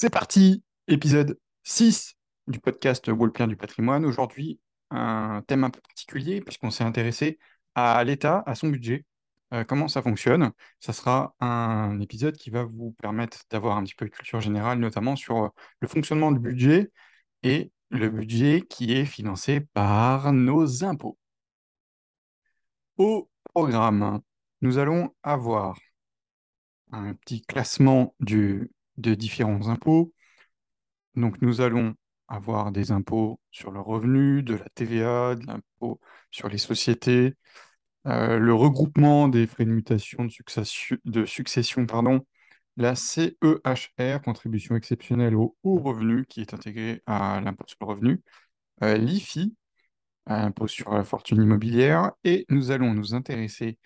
C'est parti, épisode 6 du podcast Wolpien du patrimoine. Aujourd'hui, un thème un peu particulier puisqu'on s'est intéressé à l'État, à son budget, euh, comment ça fonctionne. Ça sera un épisode qui va vous permettre d'avoir un petit peu de culture générale, notamment sur euh, le fonctionnement du budget et le budget qui est financé par nos impôts. Au programme, nous allons avoir un petit classement du, de différents impôts. Donc nous allons avoir des impôts sur le revenu, de la TVA, de l'impôt sur les sociétés, euh, le regroupement des frais de mutation de succession, de succession pardon, la CEHR, contribution exceptionnelle au haut revenu, qui est intégrée à l'impôt sur le revenu, euh, l'IFI, impôt sur la fortune immobilière, et nous allons nous intéresser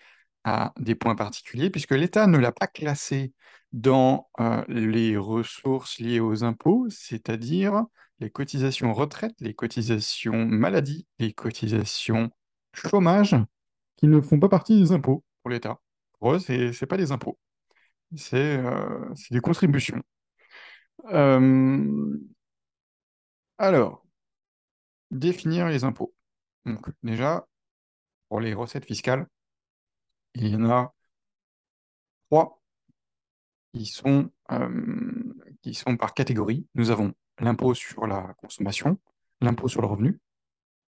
à des points particuliers, puisque l'État ne l'a pas classé dans euh, les ressources liées aux impôts, c'est-à-dire les cotisations retraite, les cotisations maladie, les cotisations chômage, qui ne font pas partie des impôts pour l'État. Pour eux, ce n'est pas des impôts, c'est euh, des contributions. Alors, définir les impôts. Donc, déjà, pour les recettes fiscales, il y en a trois qui sont, euh, qui sont par catégorie. Nous avons l'impôt sur la consommation, l'impôt sur le revenu,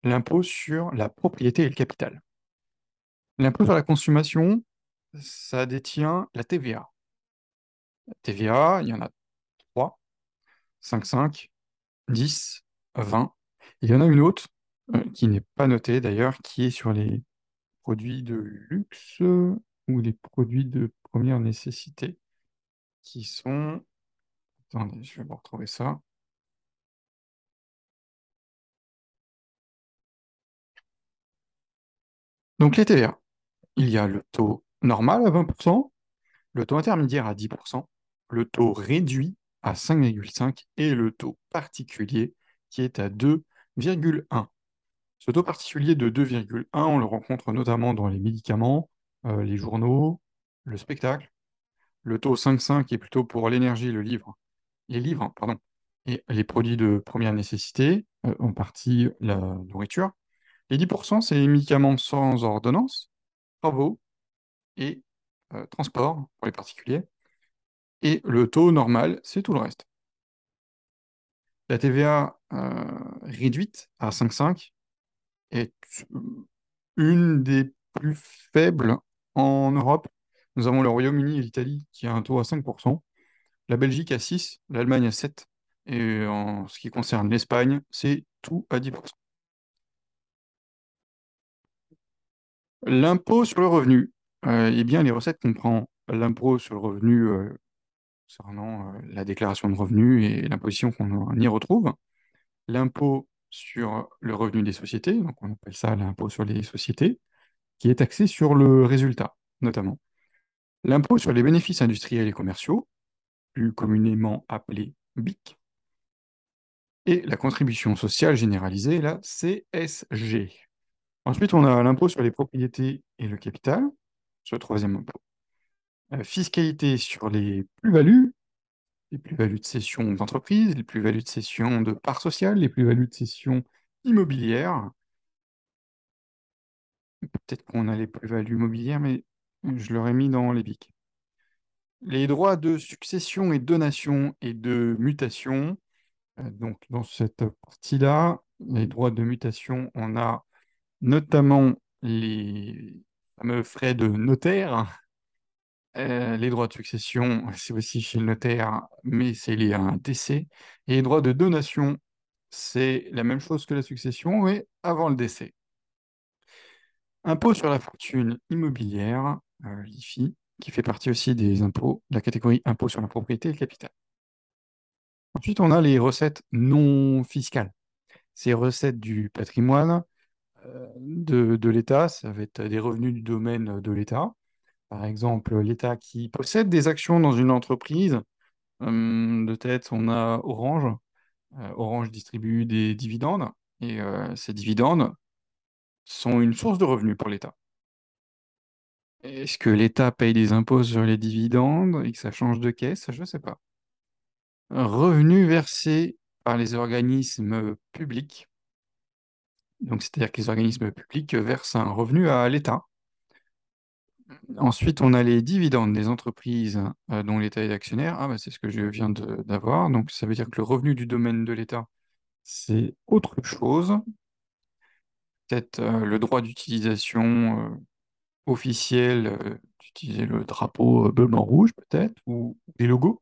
l'impôt sur la propriété et le capital. L'impôt sur la consommation, ça détient la TVA. La TVA, il y en a 3, 5, 5, 10, 20. Il y en a une autre euh, qui n'est pas notée d'ailleurs, qui est sur les produits de luxe ou les produits de première nécessité, qui sont... Attendez, je vais vous retrouver ça. Donc les TVA, il y a le taux normal à 20%, le taux intermédiaire à 10%, le taux réduit à 5,5% et le taux particulier qui est à 2,1%. Ce taux particulier de 2,1, on le rencontre notamment dans les médicaments, euh, les journaux, le spectacle. Le taux 5,5 est plutôt pour l'énergie, le livre, les livres, pardon, et les produits de première nécessité, euh, en partie la nourriture. Les 10%, c'est les médicaments sans ordonnance, travaux et euh, transport pour les particuliers. Et le taux normal, c'est tout le reste. La TVA réduite à 5,5 est une des plus faibles en Europe. Nous avons le Royaume-Uni et l'Italie qui a un taux à 5%, la Belgique à 6%, l'Allemagne à 7%, et en ce qui concerne l'Espagne, c'est tout à 10%. L'impôt sur le revenu, euh, eh bien, les recettes comprennent l'impôt sur le revenu euh, concernant euh, la déclaration de revenus et l'imposition qu'on y retrouve, l'impôt sur le revenu des sociétés, donc on appelle ça l'impôt sur les sociétés, qui est taxé sur le résultat, notamment. L'impôt sur les bénéfices industriels et commerciaux, plus communément appelé BIC, et la contribution sociale généralisée, la CSG. Ensuite, on a l'impôt sur les propriétés et le capital, ce troisième impôt. La fiscalité sur les plus-values, les plus-values de cession d'entreprise, les plus-values de cession de parts sociales, les plus-values de cession immobilière. Peut-être qu'on a les plus-values immobilières, mais je l'aurais mis dans les BIC. Les droits de succession et donation et de mutation. Euh, donc, dans cette partie-là, les droits de mutation, on a notamment les fameux frais de notaire euh, les droits de succession, c'est aussi chez le notaire, mais c'est lié à un décès. Et les droits de donation, c'est la même chose que la succession, mais avant le décès. Impôt sur la fortune immobilière, euh, l'IFI, qui fait partie aussi des impôts, de la catégorie impôt sur la propriété et le capital. Ensuite, on a les recettes non fiscales. Ces recettes du patrimoine euh, de, de l'État, ça va être des revenus du domaine de l'État par exemple, l'État qui possède des actions dans une entreprise. Hum, de tête, on a Orange. Euh, Orange distribue des dividendes et euh, ces dividendes sont une source de revenus pour l'État. Est-ce que l'État paye des impôts sur les dividendes et que ça change de caisse? Je ne sais pas. revenus versés par les organismes publics. Donc, c'est-à-dire que les organismes publics versent un revenu à l'État. Ensuite, on a les dividendes des entreprises euh, dont l'État est actionnaire. Ah, bah, c'est ce que je viens d'avoir. Donc, ça veut dire que le revenu du domaine de l'État, c'est autre chose. Peut-être euh, le droit d'utilisation euh, officiel, d'utiliser le drapeau bleu, blanc, rouge, peut-être, ou des logos.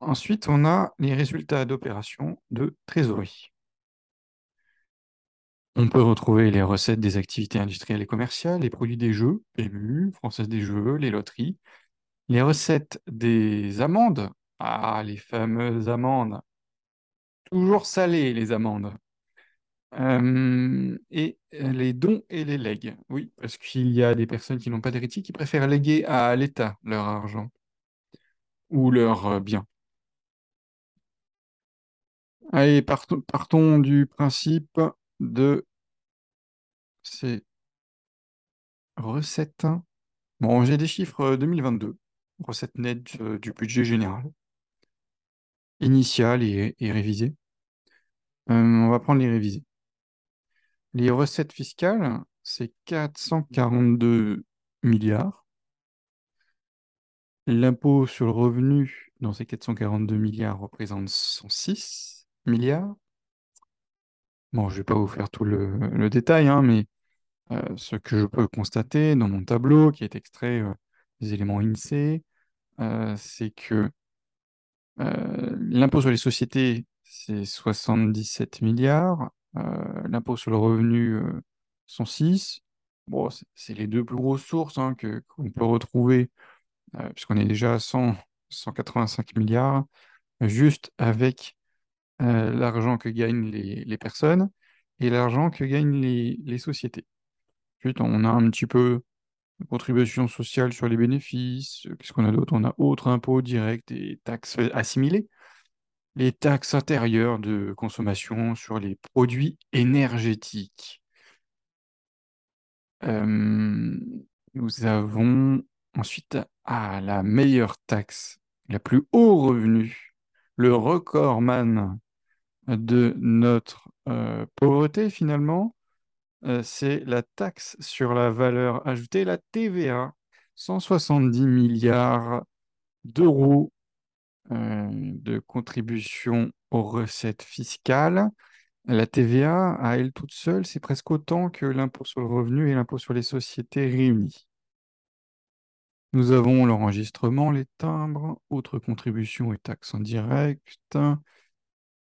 ensuite, on a les résultats d'opérations de trésorerie. On peut retrouver les recettes des activités industrielles et commerciales, les produits des jeux, PMU, Française des jeux, les loteries, les recettes des amendes, ah, les fameuses amendes, toujours salées les amendes, euh, et les dons et les legs, oui, parce qu'il y a des personnes qui n'ont pas d'héritier qui préfèrent léguer à l'État leur argent ou leurs euh, biens. Allez, partons du principe de ces recettes. Bon, j'ai des chiffres 2022, euh, recettes nettes euh, du budget général, initial et, révisé. Euh, on va prendre les révisés. Les recettes fiscales, c'est 442 milliards. L'impôt sur le revenu dans ces 442 milliards représente 106 milliards. Bon, je ne vais pas vous faire tout le, détail, hein, mais euh, ce que je peux constater dans mon tableau, qui est extrait euh, des éléments INSEE, euh, c'est que l'impôt sur les sociétés, c'est 77 milliards, l'impôt sur le revenu, 106. Bon, c'est les deux plus grosses sources hein, qu'on peut retrouver, puisqu'on est déjà à 100, 185 milliards, juste avec l'argent que gagnent les, personnes et l'argent que gagnent les, sociétés. Ensuite, on a un petit peu de contribution sociale sur les bénéfices. Qu'est-ce qu'on a d'autre? On a autres impôts directs et taxes assimilées. Les taxes intérieures de consommation sur les produits énergétiques. nous avons ensuite la meilleure taxe, la plus haut revenu, le recordman de notre euh, pauvreté finalement, euh, c'est la taxe sur la valeur ajoutée, la TVA, 170 milliards d'euros euh, de contribution aux recettes fiscales. La TVA, à elle toute seule, c'est presque autant que l'impôt sur le revenu et l'impôt sur les sociétés réunis. Nous avons l'enregistrement, les timbres, autres contributions et taxes en direct,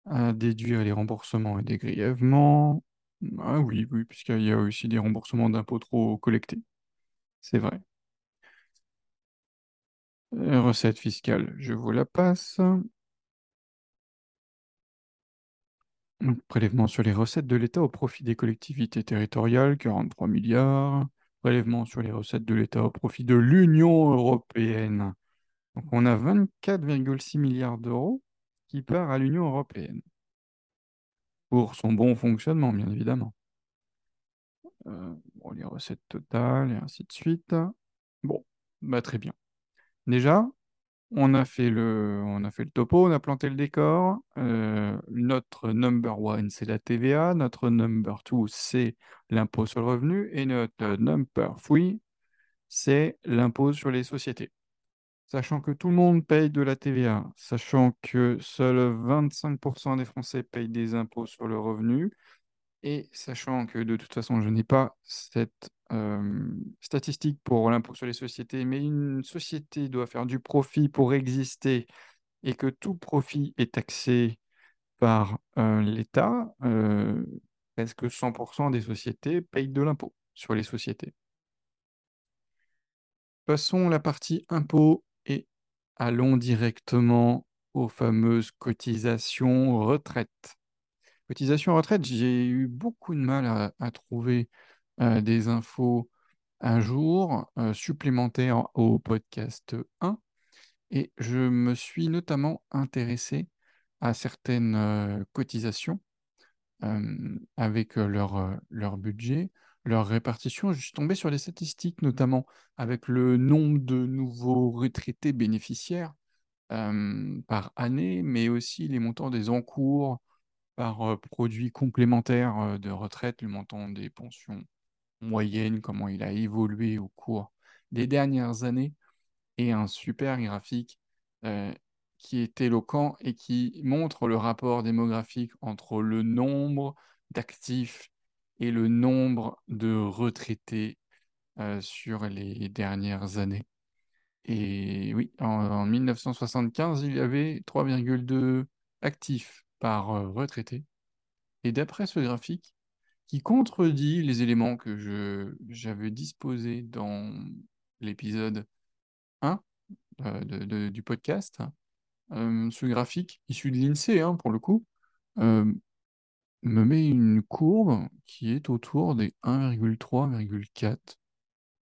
à déduire les remboursements et dégrèvements. Ah oui, oui, puisqu'il y a aussi des remboursements d'impôts trop collectés. C'est vrai. Euh, recette fiscale, je vous la passe. prélèvement sur les recettes de l'État au profit des collectivités territoriales, 43 milliards. Prélèvement sur les recettes de l'État au profit de l'Union européenne. Donc on a 24,6 milliards d'euros part à l'Union européenne. Pour son bon fonctionnement, bien évidemment. Euh, les recettes totales et ainsi de suite. Bon, bah très bien. Déjà, on a fait le, on a fait le topo, on a planté le décor. Euh, notre number one, c'est la TVA. Notre number two, c'est l'impôt sur le revenu. Et notre number three, c'est l'impôt sur les sociétés sachant que tout le monde paye de la TVA, sachant que seuls 25% des Français payent des impôts sur le revenu, et sachant que de toute façon, je n'ai pas cette statistique pour l'impôt sur les sociétés, mais une société doit faire du profit pour exister, et que tout profit est taxé par euh, l'État, euh, presque 100% des sociétés payent de l'impôt sur les sociétés. Passons la partie impôt et allons directement aux fameuses cotisations retraite. Cotisations retraite, j'ai eu beaucoup de mal à, trouver euh, des infos un jour euh, supplémentaires au podcast 1 et je me suis notamment intéressé à certaines euh, cotisations avec leur, leur budget leur répartition. Je suis tombé sur les statistiques, notamment avec le nombre de nouveaux retraités bénéficiaires. par année, mais aussi les montants des encours par euh, produits complémentaires euh, de retraite, le montant des pensions moyennes, comment il a évolué au cours des dernières années, et un super graphique qui est éloquent et qui montre le rapport démographique entre le nombre d'actifs et le nombre de retraités sur les dernières années. Et oui, en, 1975, il y avait 3,2 actifs par retraité. Et d'après ce graphique, qui contredit les éléments que j'avais disposés dans l'épisode 1 du podcast, ce graphique, issu de l'INSEE hein, pour le coup, me met une courbe qui est autour des 1,3,4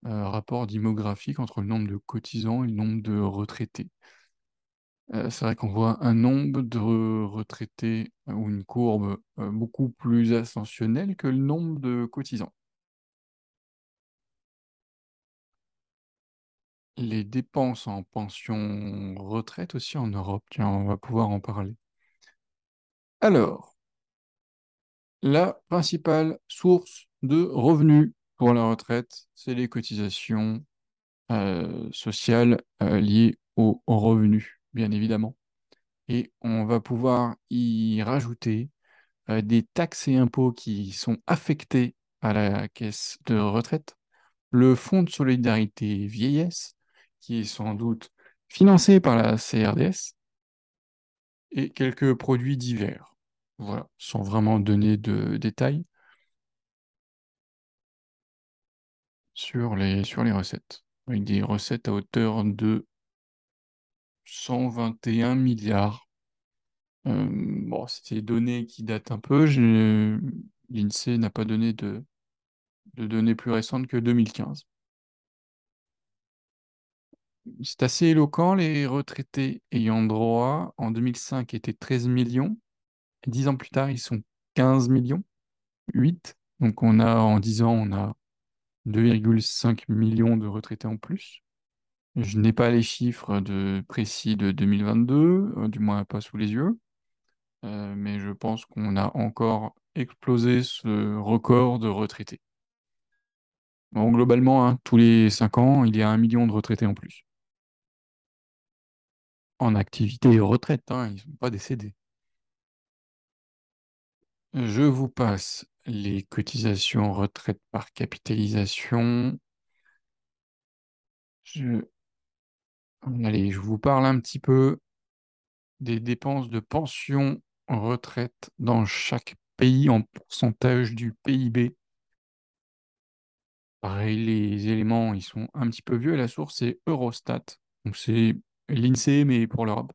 euh, rapport démographique entre le nombre de cotisants et le nombre de retraités. Euh, c'est vrai qu'on voit un nombre de retraités euh, ou une courbe beaucoup plus ascensionnelle que le nombre de cotisants. Les dépenses en pension retraite aussi en Europe, tiens, on va pouvoir en parler. Alors, la principale source de revenus pour la retraite, c'est les cotisations euh, sociales euh, liées aux revenus, bien évidemment. Et on va pouvoir y rajouter euh, des taxes et impôts qui sont affectés à la caisse de retraite, le fonds de solidarité vieillesse, qui est sans doute financé par la CRDS, et quelques produits divers. Voilà, sans vraiment donner de détails. sur les, sur les recettes, avec des recettes à hauteur de 121 milliards. Euh, bon, c'est des données qui datent un peu. L'INSEE n'a pas donné de, de données plus récentes que 2015. C'est assez éloquent, les retraités ayant droit en 2005 étaient 13 millions. Dix ans plus tard, ils sont 15 millions, 8. Donc on a, en 10 ans, on a 2,5 millions de retraités en plus. Je n'ai pas les chiffres précis de 2022, euh, du moins pas sous les yeux, euh, mais je pense qu'on a encore explosé ce record de retraités. globalement, hein, tous les 5 ans, il y a un million de retraités en plus. En activité et retraite, hein, ils ne sont pas décédés. Je vous passe les cotisations retraite par capitalisation. Je... Allez, je vous parle un petit peu des dépenses de pension retraite dans chaque pays en pourcentage du PIB. Pareil, les éléments, ils sont un petit peu vieux. La source, c'est Eurostat. Donc, c'est l'INSEE, mais pour l'Europe.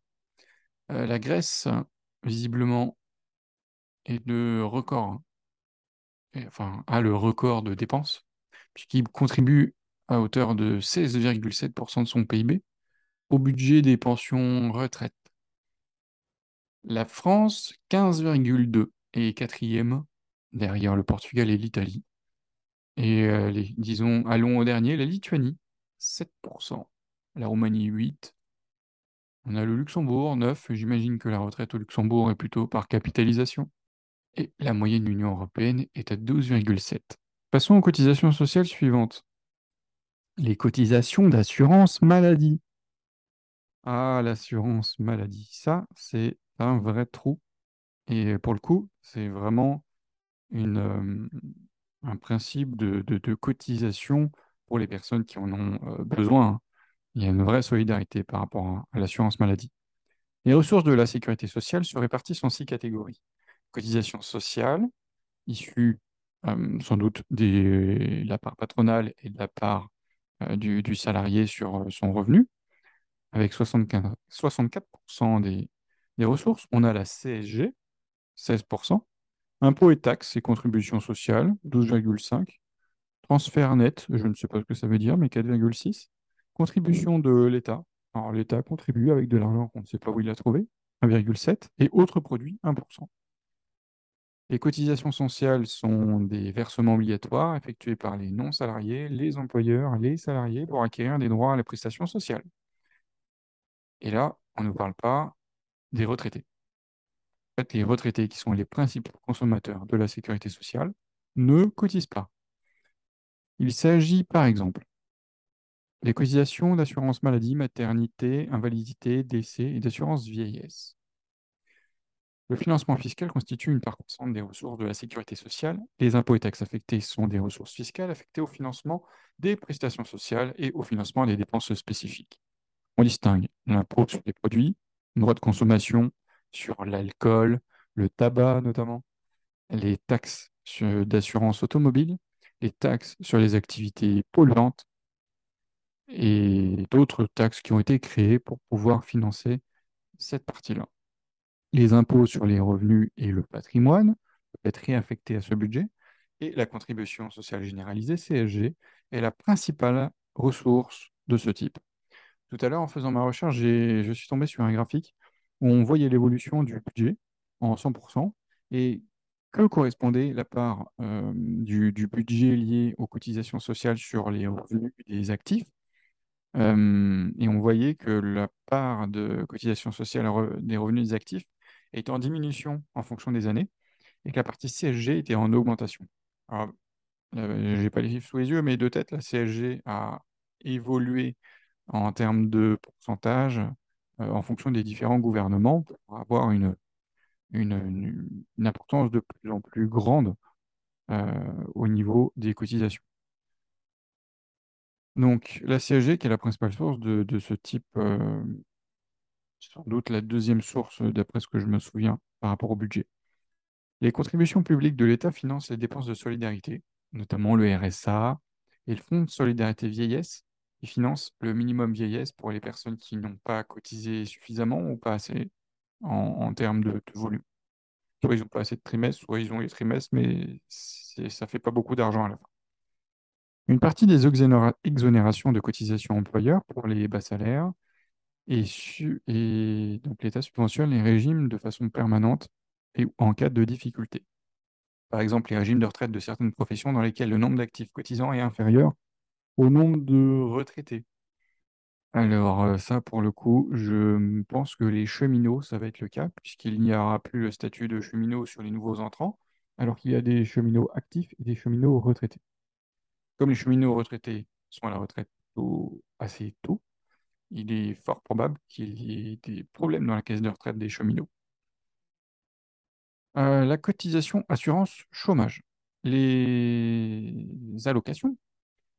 Euh, la Grèce, visiblement, est de record enfin, a le record de dépenses, puisqu'il contribue à hauteur de 16,7% de son PIB au budget des pensions retraite. La France, 15,2 et quatrième derrière le Portugal et l'Italie. Et euh, disons, allons au dernier, la Lituanie, 7%. La Roumanie, 8%. On a le Luxembourg, 9%. J'imagine que la retraite au Luxembourg est plutôt par capitalisation et la moyenne de l'Union européenne est à 12,7. Passons aux cotisations sociales suivantes. Les cotisations d'assurance maladie. Ah, l'assurance maladie, ça, c'est un vrai trou. Et pour le coup, c'est vraiment euh, un principe de, cotisation pour les personnes qui en ont euh, besoin. Il y a une vraie solidarité par rapport à l'assurance maladie. Les ressources de la sécurité sociale se répartissent en six catégories cotisations sociales, issues euh, sans doute de la part patronale et de la part euh, du, salarié sur euh, son revenu, avec 75, 64% des, des ressources. On a la CSG, 16%, impôts et taxes et contributions sociales, 12,5%, transfert net, je ne sais pas ce que ça veut dire, mais 4,6%, contribution de l'État. Alors l'État contribue avec de l'argent qu'on ne sait pas où il l'a trouvé, 1,7%, et autres produits, 1%. Les cotisations sociales sont des versements obligatoires effectués par les non-salariés, les employeurs, les salariés pour acquérir des droits à la prestation sociale. Et là, on ne parle pas des retraités. En fait, les retraités, qui sont les principaux consommateurs de la sécurité sociale, ne cotisent pas. Il s'agit, par exemple, des cotisations d'assurance maladie, maternité, invalidité, décès et d'assurance vieillesse. Le financement fiscal constitue une part constante des ressources de la sécurité sociale. Les impôts et taxes affectés sont des ressources fiscales affectées au financement des prestations sociales et au financement des dépenses spécifiques. On distingue l'impôt sur les produits, le droit de consommation sur l'alcool, le tabac notamment, les taxes d'assurance automobile, les taxes sur les activités polluantes et d'autres taxes qui ont été créées pour pouvoir financer cette partie-là. Les impôts sur les revenus et le patrimoine peuvent être réaffectés à ce budget et la contribution sociale généralisée, CSG, est la principale ressource de ce type. Tout à l'heure, en faisant ma recherche, je suis tombé sur un graphique où on voyait l'évolution du budget en 100% et que correspondait la part euh, du, budget lié aux cotisations sociales sur les revenus des actifs. Euh, et on voyait que la part de cotisations sociales des revenus des actifs était en diminution en fonction des années et que la partie CSG était en augmentation. Alors, euh, je n'ai pas les chiffres sous les yeux, mais de tête, la CSG a évolué en termes de pourcentage en fonction des différents gouvernements pour avoir une, une, importance de plus en plus grande euh, au niveau des cotisations. Donc la CSG, qui est la principale source de, ce type, euh, sans doute la deuxième source d'après ce que je me souviens par rapport au budget. Les contributions publiques de l'État financent les dépenses de solidarité, notamment le RSA et le Fonds de solidarité vieillesse, qui finance le minimum vieillesse pour les personnes qui n'ont pas cotisé suffisamment ou pas assez en, termes de, volume. Soit ils n'ont pas assez de trimestres, soit ils ont les trimestres, mais ça ne fait pas beaucoup d'argent à la fin. Une partie des exonérations de cotisation employeur pour les bas salaires et, donc l'État subventionne les régimes de façon permanente et en cas de difficulté. Par exemple, les régimes de retraite de certaines professions dans lesquelles le nombre d'actifs cotisants est inférieur au nombre de retraités. Alors euh, ça, pour le coup, je pense que les cheminots, ça va être le cas, puisqu'il n'y aura plus le statut de cheminot sur les nouveaux entrants, alors qu'il y a des cheminots actifs et des cheminots retraités. Comme les cheminots retraités sont à la retraite assez tôt, il est fort probable qu'il y ait des problèmes dans la caisse de retraite des cheminots. Euh, la cotisation assurance chômage. Les allocations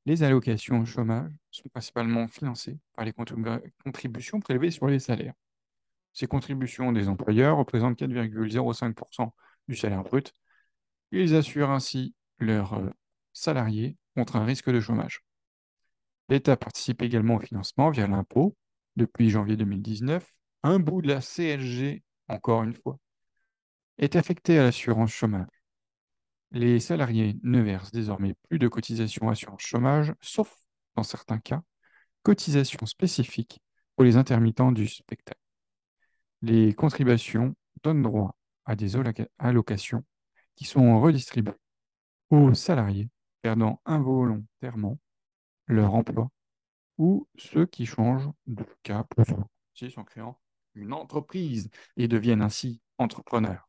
les allocations chômage sont principalement financées par les contributions prélevées sur les salaires. Ces contributions des employeurs représentent 4,05% du salaire brut. Ils assurent ainsi leurs euh, salariés contre un risque de chômage. L'État participe également au financement via l'impôt. Depuis janvier 2019, un bout de la CSG, encore une fois, est affecté à l'assurance chômage. Les salariés ne versent désormais plus de cotisations assurance chômage, sauf dans certains cas, cotisations spécifiques pour les intermittents du spectacle. Les contributions donnent droit à des allocations qui sont redistribuées aux salariés perdant involontairement leur emploi ou ceux qui changent de cap en créant une entreprise et deviennent ainsi entrepreneurs.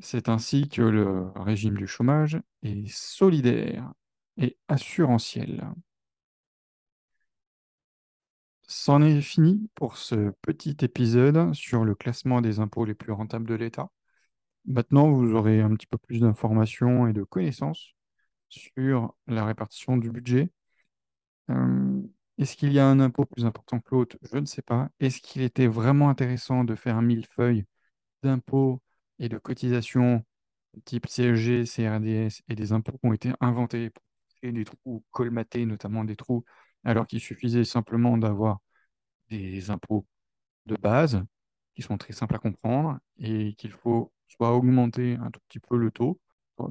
C'est ainsi que le régime du chômage est solidaire et assurantiel. C'en est fini pour ce petit épisode sur le classement des impôts les plus rentables de l'État. Maintenant, vous aurez un petit peu plus d'informations et de connaissances sur la répartition du budget. Euh, est-ce qu'il y a un impôt plus important que l'autre? Je ne sais pas. Est-ce qu'il était vraiment intéressant de faire un millefeuille d'impôts et de cotisations type CSG, CRDS et des impôts qui ont été inventés pour créer des trous, colmater notamment des trous, alors qu'il suffisait simplement d'avoir des impôts de base qui sont très simples à comprendre et qu'il faut soit augmenter un tout petit peu le taux,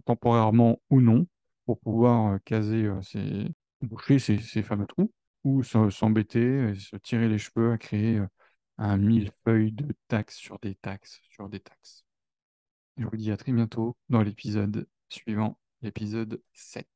temporairement ou non, pour pouvoir euh, caser euh, ces, boucher ces, fameux trous, ou s'embêter, se tirer les cheveux à créer euh, un millefeuille de taxes sur des taxes sur des taxes. Je vous dis à très bientôt dans l'épisode suivant, l'épisode 7.